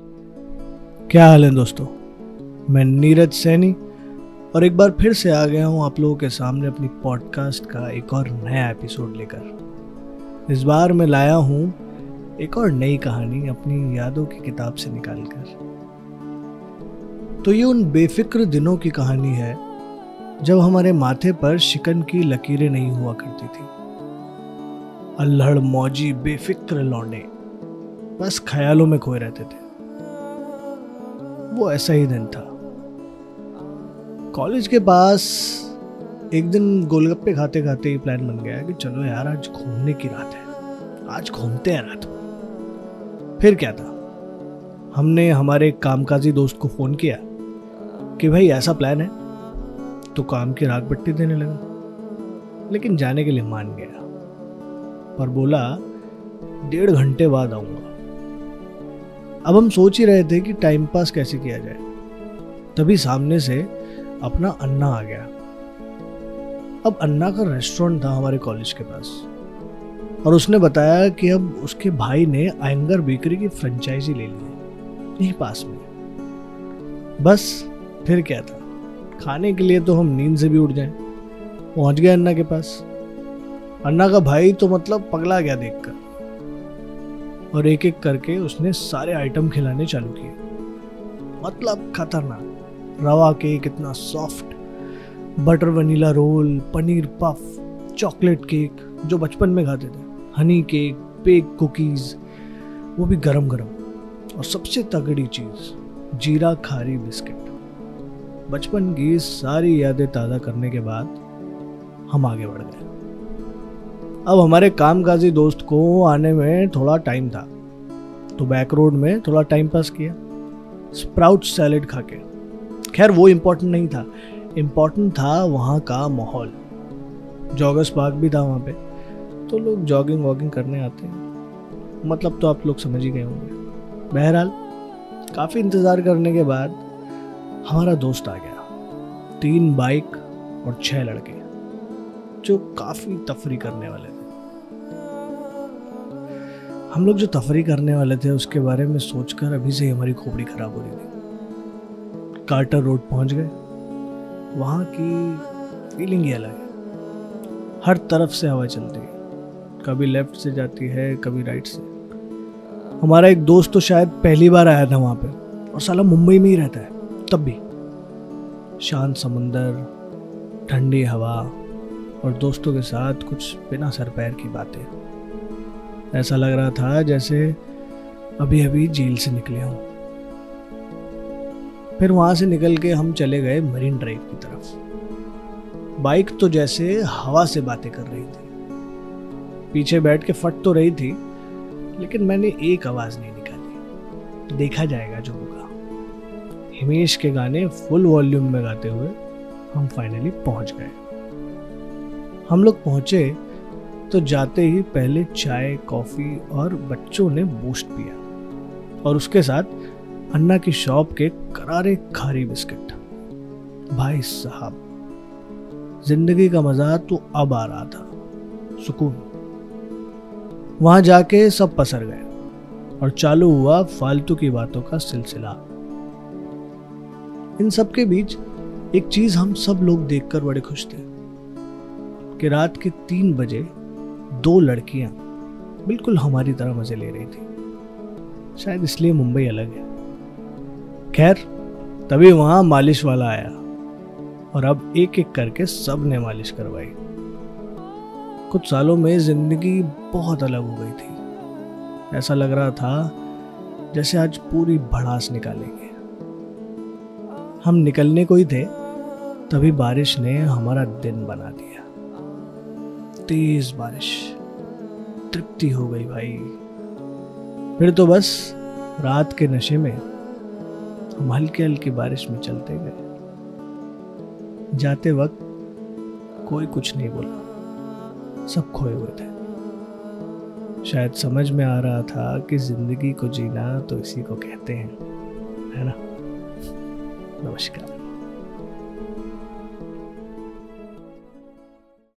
क्या हाल है दोस्तों? मैं नीरज सैनी और एक बार फिर से आ गया हूँ आप लोगों के सामने अपनी पॉडकास्ट का एक और नया एपिसोड लेकर। इस बार मैं लाया हूँ एक और नई कहानी अपनी यादों की किताब से निकालकर। तो ये उन बेफिक्र दिनों की कहानी है जब हमारे माथे पर शिकन की लकीरें नहीं हुआ करती थी। अल्हड़ मौजी बेफिक्र लौंडे, बस ख्यालों में खोए रहते थे। वो ऐसा ही दिन था। कॉलेज के पास एक दिन गोलगप्पे खाते खाते ही प्लान बन गया कि चलो यार, आज घूमने की रात है। आज घूमते हैं रात फिर क्या था? हमने हमारे कामकाजी दोस्त को फ़ोन किया कि भाई, ऐसा प्लान है। तो काम की राग बट्टी देने लगा। लेकिन जाने के लिए मान गया। पर बोला, डेढ़ घंटे बाद आऊँगा। अब हम सोच ही रहे थे कि टाइम पास कैसे किया जाए। तभी सामने से अपना अन्ना आ गया। अब अन्ना का रेस्टोरेंट था हमारे कॉलेज के पास। और उसने बताया कि अब उसके भाई ने आयंगर बेकरी की फ्रेंचाइजी ले ली यहीं पास में। बस, फिर क्या था? खाने के लिए तो हम नींद से भी उठ जाएँ। पहुँच गए अन्ना के पास। अन्ना का भाई तो मतलब पगला गया देखकर। और एक एक करके उसने सारे आइटम खिलाने चालू किए। मतलब खतरनाक। रवा केक इतना soft butter vanilla roll paneer puff chocolate cake जो बचपन में खाते थे। हनी केक पेक कुकीज वो भी गरम गरम और सबसे तगड़ी चीज़, जीरा खारी बिस्किट। बचपन की सारी यादें ताज़ा करने के बाद हम आगे बढ़ गए। अब हमारे कामकाजी दोस्त को आने में थोड़ा टाइम था तो बैक रोड में थोड़ा टाइम पास किया स्प्राउट सैलेड खा के खैर, वो इम्पोर्टेंट नहीं था। इम्पोर्टेंट था वहाँ का माहौल। जॉगर्स पार्क भी था वहाँ पे। तो लोग जॉगिंग वॉगिंग करने आते हैं। मतलब तो आप लोग समझ ही गए होंगे। बहरहाल, काफ़ी इंतज़ार करने के बाद हमारा दोस्त आ गया। तीन बाइक और छह लड़के, जो काफ़ी तफरी करने वाले थे। हम लोग जो तफरी करने वाले थे, उसके बारे में सोचकर अभी से ही हमारी खोपड़ी खराब हो रही थी। कार्टर रोड पहुँच गए। वहाँ की फीलिंग ही अलग है। हर तरफ़ से हवा चलती है। कभी लेफ़्ट से जाती है, कभी राइट से। हमारा एक दोस्त तो शायद पहली बार आया था वहाँ पे, और साला मुंबई में ही रहता है, तब भी। शांत समुंदर, ठंडी हवा, और दोस्तों के साथ कुछ बिना सर पैर की बातें। ऐसा लग रहा था जैसे अभी अभी जेल से निकले हों। फिर वहाँ से निकल के हम चले गए मरीन ड्राइव की तरफ़। बाइक तो जैसे हवा से बातें कर रही थी। पीछे बैठ के फट तो रही थी, लेकिन मैंने एक आवाज़ नहीं निकाली। देखा जाएगा जो होगा। हिमेश के गाने फुल वॉल्यूम में गाते हुए हम फाइनली पहुँच गए। हम लोग पहुँचे तो जाते ही पहले चाय, कॉफ़ी और बच्चों ने बूस्ट पिया और उसके साथ अन्ना की शॉप के करारे खारी बिस्किट। भाई साहब, ज़िंदगी का मज़ा तो अब आ रहा था। सुकून। वहाँ जाके सब पसर गए और चालू हुआ फालतू की बातों का सिलसिला। इन सब के बीच एक चीज़ हम सब लोग देखकर बड़े खुश थे कि रात के तीन बजे दो लड़कियाँ बिल्कुल हमारी तरह मज़े ले रही थी। शायद इसलिए मुंबई अलग है। खैर, तभी वहाँ मालिश वाला आया और अब एक एक करके सबने मालिश करवाई। कुछ सालों में ज़िंदगी बहुत अलग हो गई थी। ऐसा लग रहा था जैसे आज पूरी भड़ास निकालेंगे। हम निकलने को ही थे, तभी बारिश ने हमारा दिन बना दिया। तेज बारिश। तृप्ति हो गई भाई। फिर तो बस रात के नशे में हम हल्के हल्की बारिश में चलते गए। जाते वक्त कोई कुछ नहीं बोला। सब खोए हुए थे। शायद समझ में आ रहा था कि ज़िंदगी को जीना तो इसी को कहते हैं, है ना? नमस्कार।